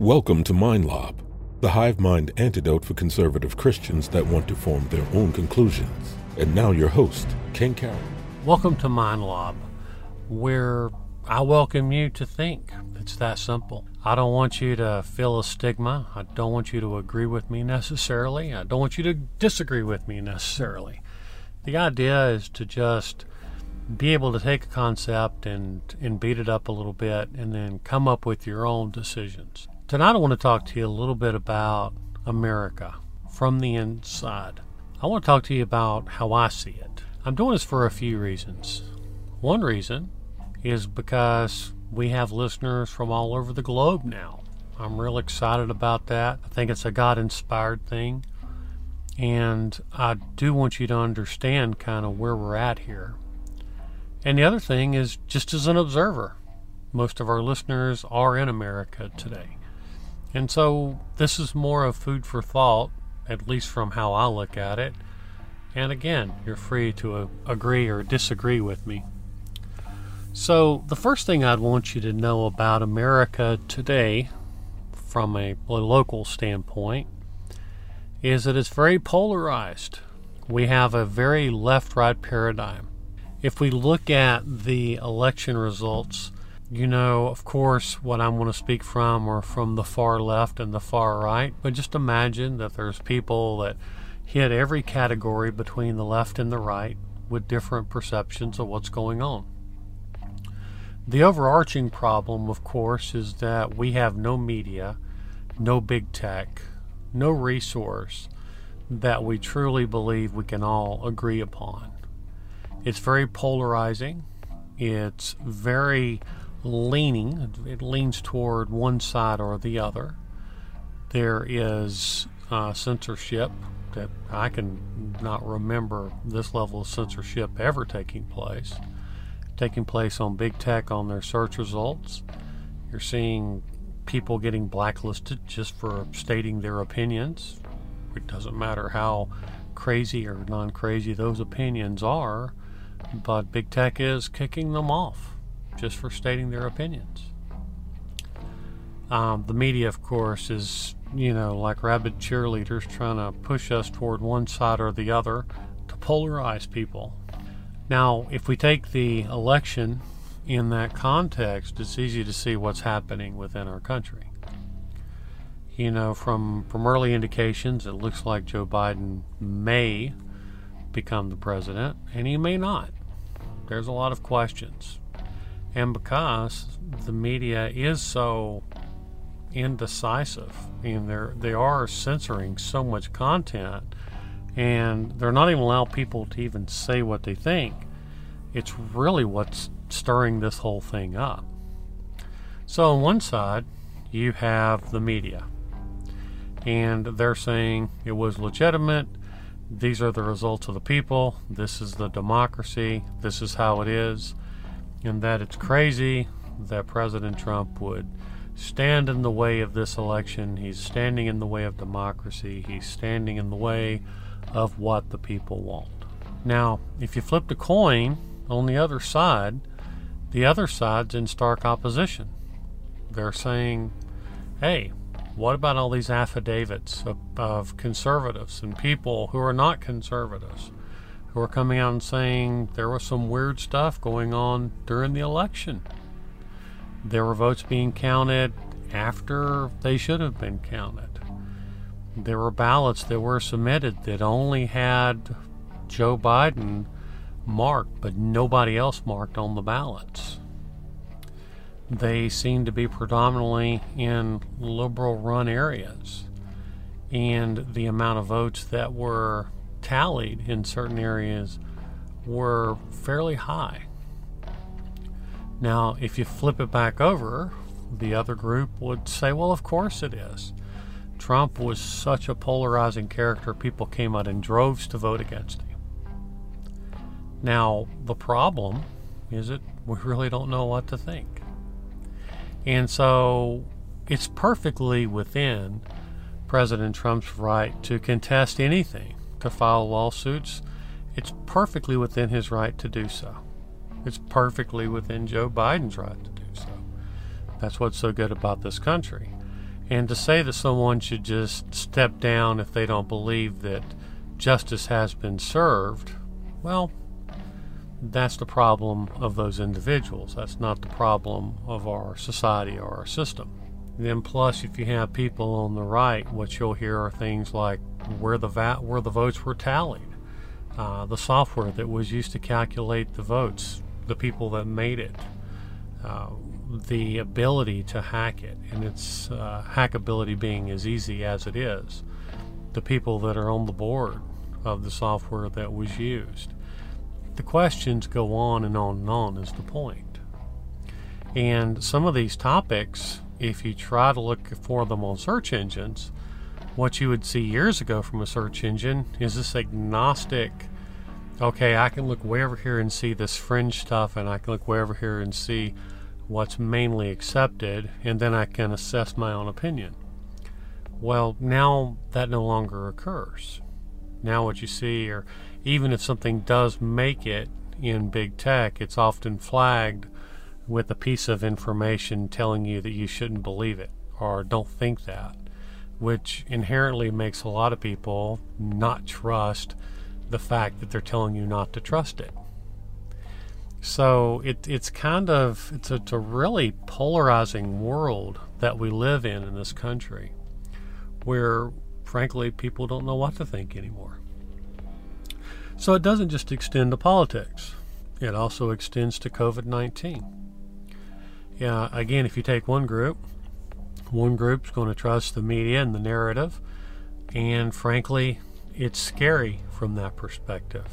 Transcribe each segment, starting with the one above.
Welcome to MindLob, the hive mind antidote for conservative Christians that want to form their own conclusions. And now your host, Ken Carroll. Welcome to MindLob, where I welcome you to think. It's that simple. I don't want you to feel a stigma. I don't want you to agree with me necessarily. I don't want you to disagree with me necessarily. The idea is to just be able to take a concept and, and beat it up a little bit and then come up with your own decisions. Tonight, I want to talk to you a little bit about America from the inside. I want to talk to you about how I see it. I'm doing this for a few reasons. One reason is because we have listeners from all over the globe now. I'm real excited about that. I think it's a God inspired thing. And I do want you to understand kind of where we're at here. And the other thing is just as an observer, most of our listeners are in America today. And so this is more of food for thought, at least from how I look at it. And again, you're free to uh, agree or disagree with me. So, the first thing I'd want you to know about America today, from a local standpoint, is that it's very polarized. We have a very left right paradigm. If we look at the election results, you know, of course, what I'm going to speak from are from the far left and the far right, but just imagine that there's people that hit every category between the left and the right with different perceptions of what's going on. The overarching problem, of course, is that we have no media, no big tech, no resource that we truly believe we can all agree upon. It's very polarizing. It's very leaning, it leans toward one side or the other. There is uh, censorship that I can not remember this level of censorship ever taking place. Taking place on big tech on their search results. You're seeing people getting blacklisted just for stating their opinions. It doesn't matter how crazy or non crazy those opinions are, but big tech is kicking them off just for stating their opinions. Um, the media, of course, is, you know, like rabid cheerleaders trying to push us toward one side or the other to polarize people. Now, if we take the election in that context, it's easy to see what's happening within our country. You know, from, from early indications, it looks like Joe Biden may become the president, and he may not. There's a lot of questions. And because the media is so indecisive and they're they are censoring so much content and they're not even allowing people to even say what they think. It's really what's stirring this whole thing up. So on one side you have the media and they're saying it was legitimate. These are the results of the people. This is the democracy. This is how it is and that it's crazy that President Trump would stand in the way of this election. He's standing in the way of democracy. He's standing in the way of what the people want. Now, if you flip the coin on the other side, the other side's in stark opposition. They're saying, hey, what about all these affidavits of, of conservatives and people who are not conservatives? Who are coming out and saying there was some weird stuff going on during the election. There were votes being counted after they should have been counted. There were ballots that were submitted that only had Joe Biden marked, but nobody else marked on the ballots. They seem to be predominantly in liberal run areas. And the amount of votes that were tallied in certain areas were fairly high. Now, if you flip it back over, the other group would say, well, of course it is. Trump was such a polarizing character, people came out in droves to vote against him. Now, the problem is that we really don't know what to think. And so it's perfectly within President Trump's right to contest anything to file lawsuits, it's perfectly within his right to do so. It's perfectly within Joe Biden's right to do so. That's what's so good about this country. And to say that someone should just step down if they don't believe that justice has been served, well, that's the problem of those individuals. That's not the problem of our society or our system. Then plus, if you have people on the right, what you'll hear are things like where the va- where the votes were tallied, uh, the software that was used to calculate the votes, the people that made it, uh, the ability to hack it, and its uh, hackability being as easy as it is, the people that are on the board of the software that was used. The questions go on and on and on, is the point. And some of these topics, if you try to look for them on search engines, what you would see years ago from a search engine is this agnostic okay, I can look way over here and see this fringe stuff, and I can look way over here and see what's mainly accepted, and then I can assess my own opinion. Well, now that no longer occurs. Now, what you see, or even if something does make it in big tech, it's often flagged with a piece of information telling you that you shouldn't believe it or don't think that, which inherently makes a lot of people not trust the fact that they're telling you not to trust it. So it, it's kind of it's a, it's a really polarizing world that we live in in this country, where frankly people don't know what to think anymore. So it doesn't just extend to politics; it also extends to COVID nineteen. Yeah, again, if you take one group, one group's going to trust the media and the narrative, and frankly, it's scary from that perspective.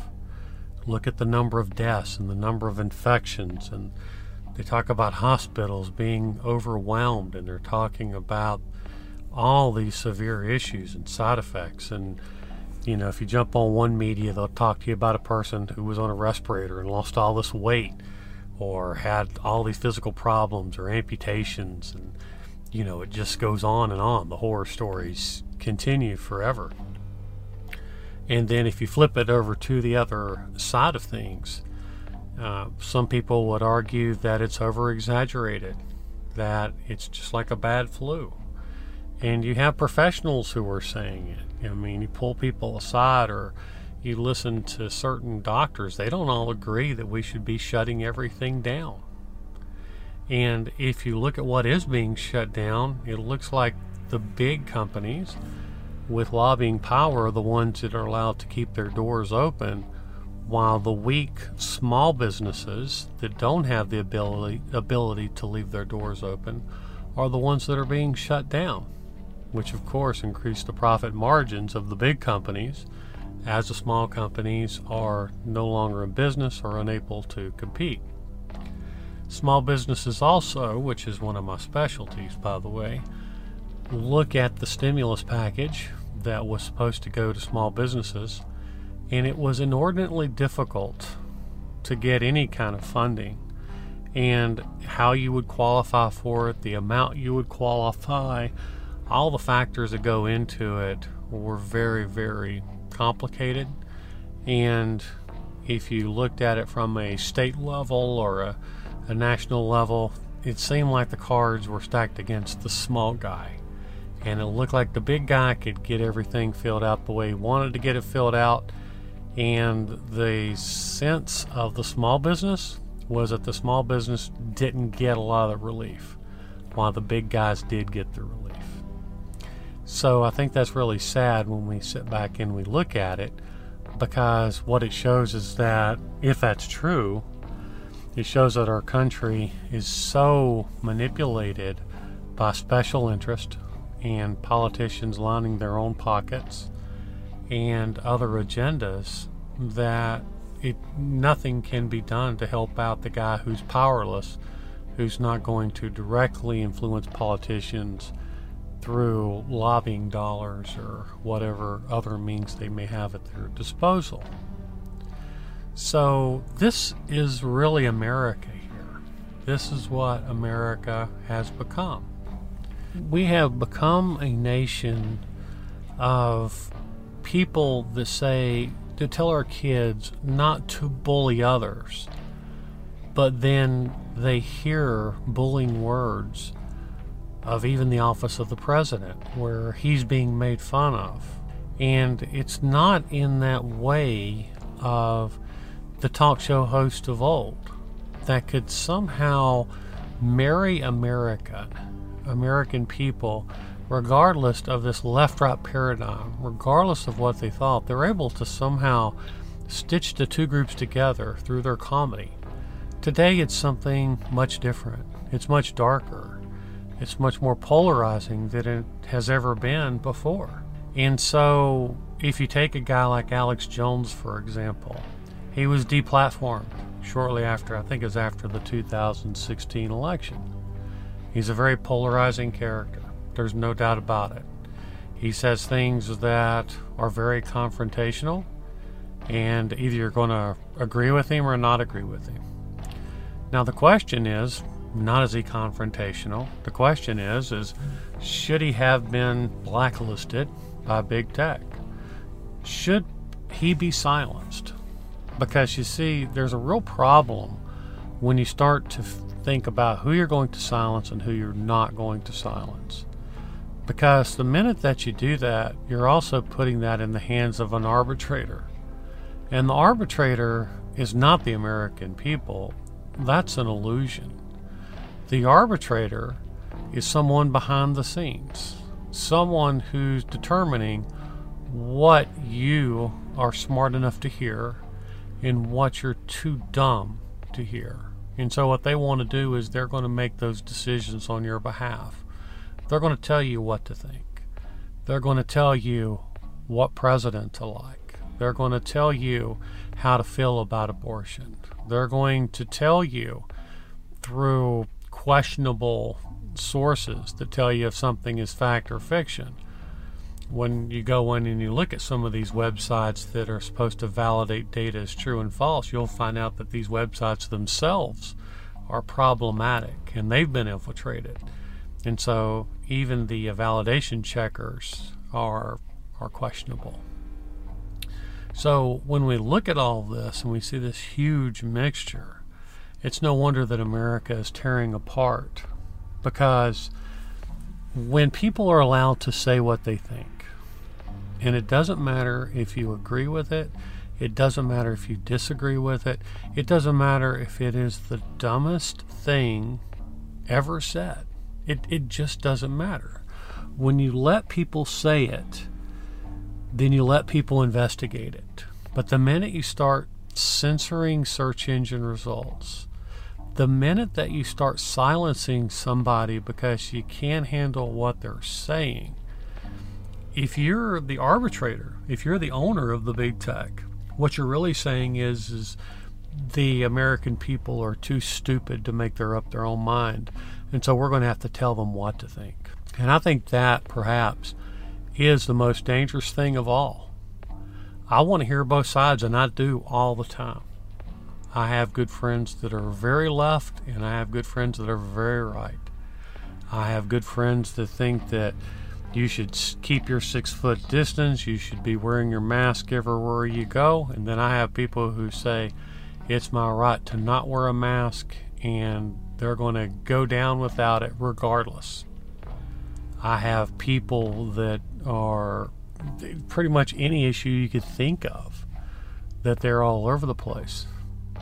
Look at the number of deaths and the number of infections, and they talk about hospitals being overwhelmed, and they're talking about all these severe issues and side effects. And, you know, if you jump on one media, they'll talk to you about a person who was on a respirator and lost all this weight or had all these physical problems or amputations. And, you know, it just goes on and on. The horror stories continue forever. And then if you flip it over to the other side of things, uh, some people would argue that it's over exaggerated, that it's just like a bad flu. And you have professionals who are saying it. I mean, you pull people aside or you listen to certain doctors, they don't all agree that we should be shutting everything down. And if you look at what is being shut down, it looks like the big companies with lobbying power are the ones that are allowed to keep their doors open, while the weak small businesses that don't have the ability ability to leave their doors open are the ones that are being shut down, which of course increase the profit margins of the big companies as the small companies are no longer in business or unable to compete. Small businesses also, which is one of my specialties by the way, look at the stimulus package that was supposed to go to small businesses, and it was inordinately difficult to get any kind of funding. And how you would qualify for it, the amount you would qualify, all the factors that go into it were very, very complicated. And if you looked at it from a state level or a, a national level, it seemed like the cards were stacked against the small guy and it looked like the big guy could get everything filled out the way he wanted to get it filled out. And the sense of the small business was that the small business didn't get a lot of relief, while the big guys did get the relief. So I think that's really sad when we sit back and we look at it, because what it shows is that if that's true, it shows that our country is so manipulated by special interest, and politicians lining their own pockets and other agendas that it nothing can be done to help out the guy who's powerless, who's not going to directly influence politicians through lobbying dollars or whatever other means they may have at their disposal. So, this is really America here. This is what America has become we have become a nation of people that say to tell our kids not to bully others, but then they hear bullying words of even the office of the president, where he's being made fun of. And it's not in that way of the talk show host of old that could somehow marry America, American people, regardless of this left right paradigm, regardless of what they thought. They're able to somehow stitch the two groups together through their comedy. Today it's something much different. It's much darker. It's much more polarizing than it has ever been before. And so, if you take a guy like Alex Jones, for example, he was deplatformed shortly after, I think it was after the 2016 election. He's a very polarizing character. There's no doubt about it. He says things that are very confrontational, and either you're going to agree with him or not agree with him. Now the question is, not is he confrontational. The question is, is should he have been blacklisted by big tech? Should he be silenced? Because you see, there's a real problem when you start to think about who you're going to silence and who you're not going to silence. Because the minute that you do that, you're also putting that in the hands of an arbitrator. And the arbitrator is not the American people, that's an illusion. The arbitrator is someone behind the scenes, someone who's determining what you are smart enough to hear and what you're too dumb to hear. And so, what they want to do is they're going to make those decisions on your behalf. They're going to tell you what to think. They're going to tell you what president to like. They're going to tell you how to feel about abortion. They're going to tell you through questionable sources that tell you if something is fact or fiction. When you go in and you look at some of these websites that are supposed to validate data as true and false, you'll find out that these websites themselves are problematic and they've been infiltrated. And so even the validation checkers are are questionable. So when we look at all this and we see this huge mixture, it's no wonder that America is tearing apart because when people are allowed to say what they think, and it doesn't matter if you agree with it, it doesn't matter if you disagree with it, it doesn't matter if it is the dumbest thing ever said. It, it just doesn't matter. When you let people say it, then you let people investigate it. But the minute you start censoring search engine results, the minute that you start silencing somebody because you can't handle what they're saying, if you're the arbitrator, if you're the owner of the big tech, what you're really saying is is the American people are too stupid to make their up their own mind, and so we're going to have to tell them what to think. And I think that perhaps is the most dangerous thing of all. I want to hear both sides, and I do all the time. I have good friends that are very left, and I have good friends that are very right. I have good friends that think that you should keep your six foot distance, you should be wearing your mask everywhere you go, and then I have people who say it's my right to not wear a mask, and they're going to go down without it regardless. I have people that are pretty much any issue you could think of that they're all over the place.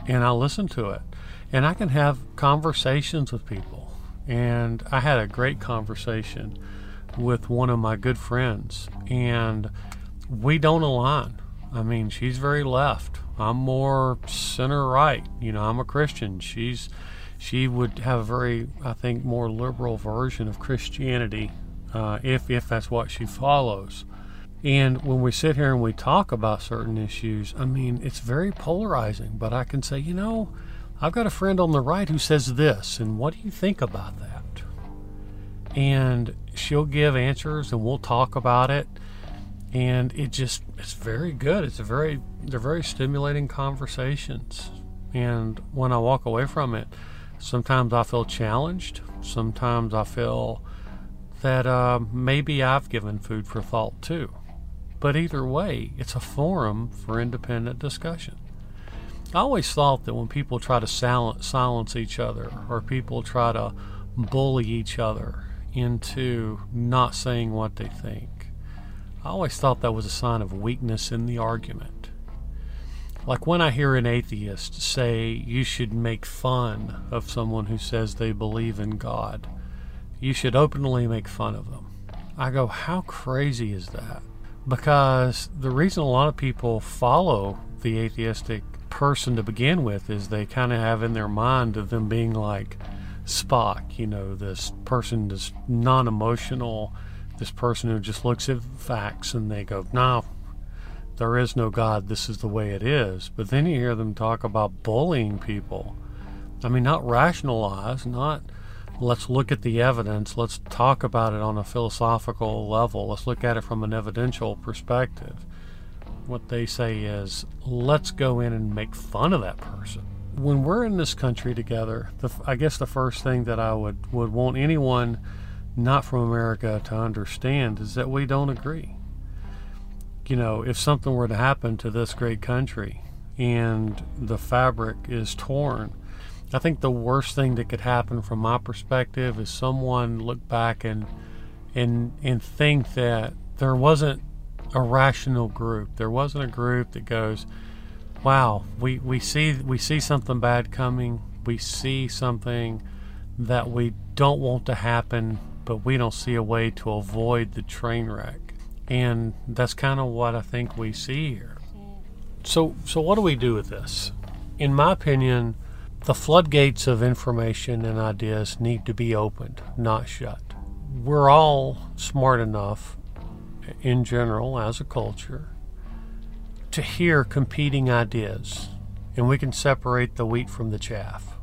And I listen to it. And I can have conversations with people. And I had a great conversation with one of my good friends. And we don't align. I mean, she's very left. I'm more center right. You know, I'm a Christian. She's she would have a very, I think, more liberal version of Christianity uh, if if that's what she follows. And when we sit here and we talk about certain issues, I mean, it's very polarizing. But I can say, you know, I've got a friend on the right who says this, and what do you think about that? And she'll give answers, and we'll talk about it. And it just it's very good. It's a very they're very stimulating conversations. And when I walk away from it, sometimes I feel challenged. Sometimes I feel that uh, maybe I've given food for thought too. But either way, it's a forum for independent discussion. I always thought that when people try to silence, each other or people try to bully each other into not saying what they think. I always thought that was a sign of weakness in the argument. Like when I hear an atheist say you should make fun of someone who says they believe in God, you should openly make fun of them. I go, how crazy is that? Because the reason a lot of people follow the atheistic person to begin with is they kind of have in their mind of them being like Spock, you know, this person that's non emotional this person who just looks at facts and they go, no, there is no God, this is the way it is. But then you hear them talk about bullying people. I mean, not rationalize, not let's look at the evidence, let's talk about it on a philosophical level, let's look at it from an evidential perspective. What they say is, let's go in and make fun of that person. When we're in this country together, the, I guess the first thing that I would, would want anyone not from America to understand is that we don't agree. You know, if something were to happen to this great country and the fabric is torn, I think the worst thing that could happen from my perspective is someone look back and and and think that there wasn't a rational group. There wasn't a group that goes, "Wow, we we see we see something bad coming. We see something that we don't want to happen but we don't see a way to avoid the train wreck. And that's kind of what I think we see here. Mm. So, so what do we do with this? In my opinion, the floodgates of information and ideas need to be opened, not shut. We're all smart enough, in general, as a culture, to hear competing ideas, and we can separate the wheat from the chaff.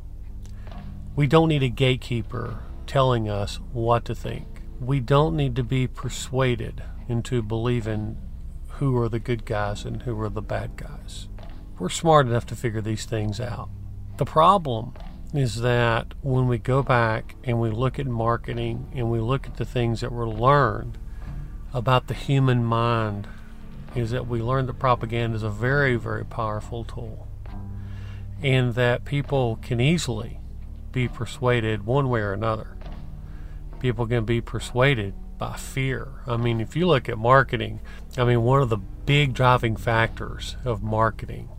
We don't need a gatekeeper telling us what to think. We don't need to be persuaded into believing who are the good guys and who are the bad guys. We're smart enough to figure these things out. The problem is that when we go back and we look at marketing and we look at the things that were learned about the human mind, is that we learned that propaganda is a very, very powerful tool. And that people can easily be persuaded one way or another people can be persuaded by fear. I mean, if you look at marketing, I mean, one of the big driving factors of marketing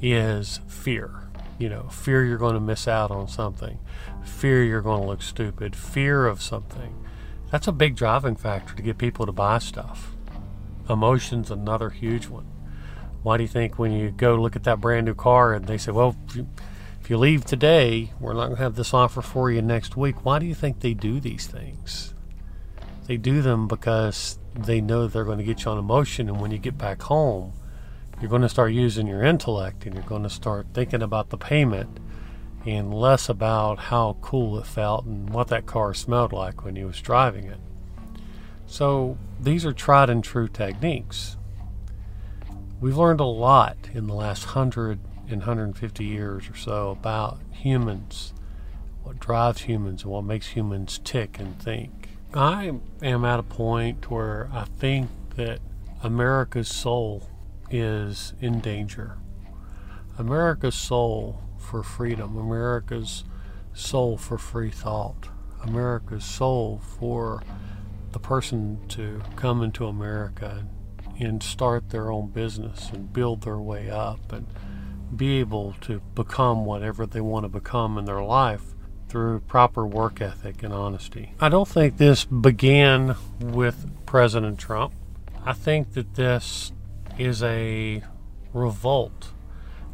is fear. You know, fear you're going to miss out on something, fear you're going to look stupid, fear of something. That's a big driving factor to get people to buy stuff. Emotion's another huge one. Why do you think when you go look at that brand new car and they say, well, if you leave today, we're not going to have this offer for you next week. Why do you think they do these things? They do them because they know they're going to get you on emotion, and when you get back home, you're going to start using your intellect and you're going to start thinking about the payment and less about how cool it felt and what that car smelled like when you was driving it. So these are tried and true techniques. We've learned a lot in the last hundred in 150 years or so about humans, what drives humans, and what makes humans tick and think. I am at a point where I think that America's soul is in danger. America's soul for freedom, America's soul for free thought, America's soul for the person to come into America and start their own business and build their way up and be able to become whatever they want to become in their life through proper work ethic and honesty. I don't think this began with President Trump. I think that this is a revolt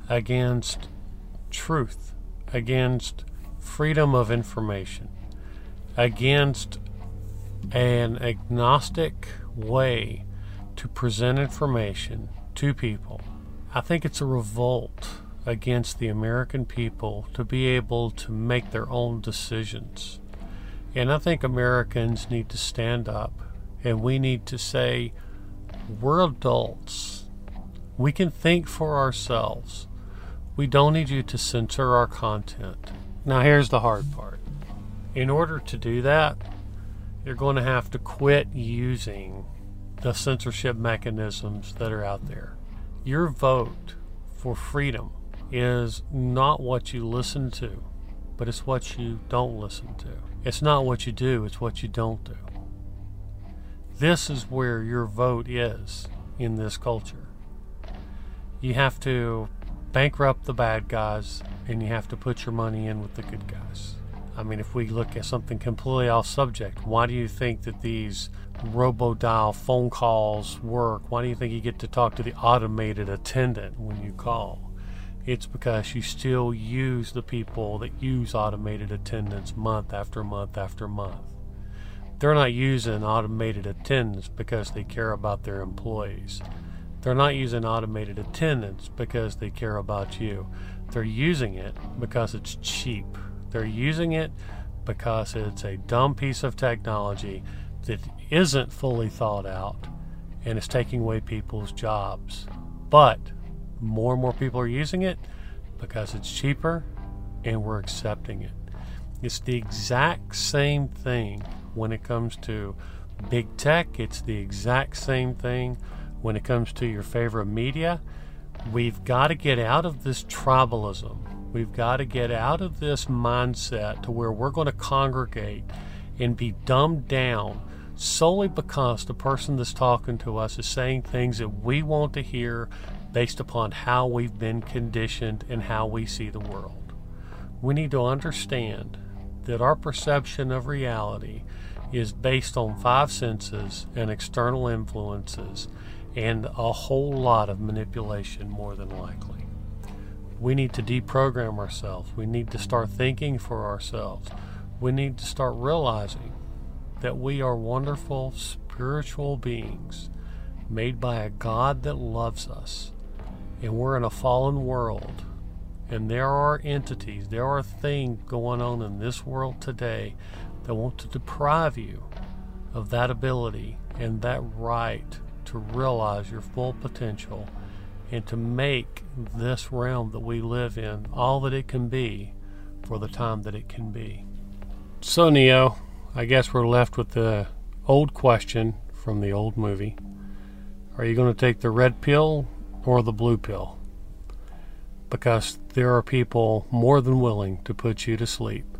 against truth, against freedom of information, against an agnostic way to present information to people I think it's a revolt against the American people to be able to make their own decisions. And I think Americans need to stand up and we need to say, we're adults. We can think for ourselves. We don't need you to censor our content. Now, here's the hard part. In order to do that, you're going to have to quit using the censorship mechanisms that are out there. Your vote for freedom is not what you listen to, but it's what you don't listen to. It's not what you do, it's what you don't do. This is where your vote is in this culture. You have to bankrupt the bad guys and you have to put your money in with the good guys. I mean, if we look at something completely off subject, why do you think that these robo-dial phone calls work? Why do you think you get to talk to the automated attendant when you call? It's because you still use the people that use automated attendants month after month after month. They're not using automated attendants because they care about their employees. They're not using automated attendants because they care about you. They're using it because it's cheap. They're using it because it's a dumb piece of technology that isn't fully thought out and is taking away people's jobs. But more and more people are using it because it's cheaper and we're accepting it. It's the exact same thing when it comes to big tech, it's the exact same thing when it comes to your favorite media. We've got to get out of this tribalism. We've got to get out of this mindset to where we're going to congregate and be dumbed down solely because the person that's talking to us is saying things that we want to hear based upon how we've been conditioned and how we see the world. We need to understand that our perception of reality is based on five senses and external influences and a whole lot of manipulation, more than likely. We need to deprogram ourselves. We need to start thinking for ourselves. We need to start realizing that we are wonderful spiritual beings made by a God that loves us. And we're in a fallen world. And there are entities, there are things going on in this world today that want to deprive you of that ability and that right to realize your full potential and to make this realm that we live in all that it can be for the time that it can be. So, Neo, I guess we're left with the old question from the old movie Are you going to take the red pill or the blue pill? Because there are people more than willing to put you to sleep,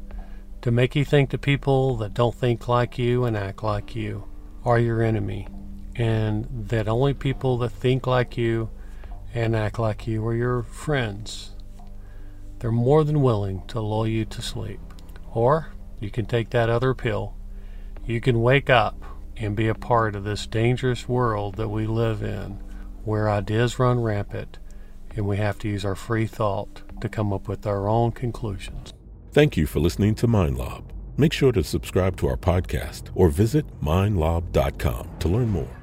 to make you think the people that don't think like you and act like you are your enemy and that only people that think like you and act like you are your friends. They're more than willing to lull you to sleep. Or you can take that other pill. You can wake up and be a part of this dangerous world that we live in where ideas run rampant and we have to use our free thought to come up with our own conclusions. Thank you for listening to MindLob. Make sure to subscribe to our podcast or visit mindlob.com to learn more.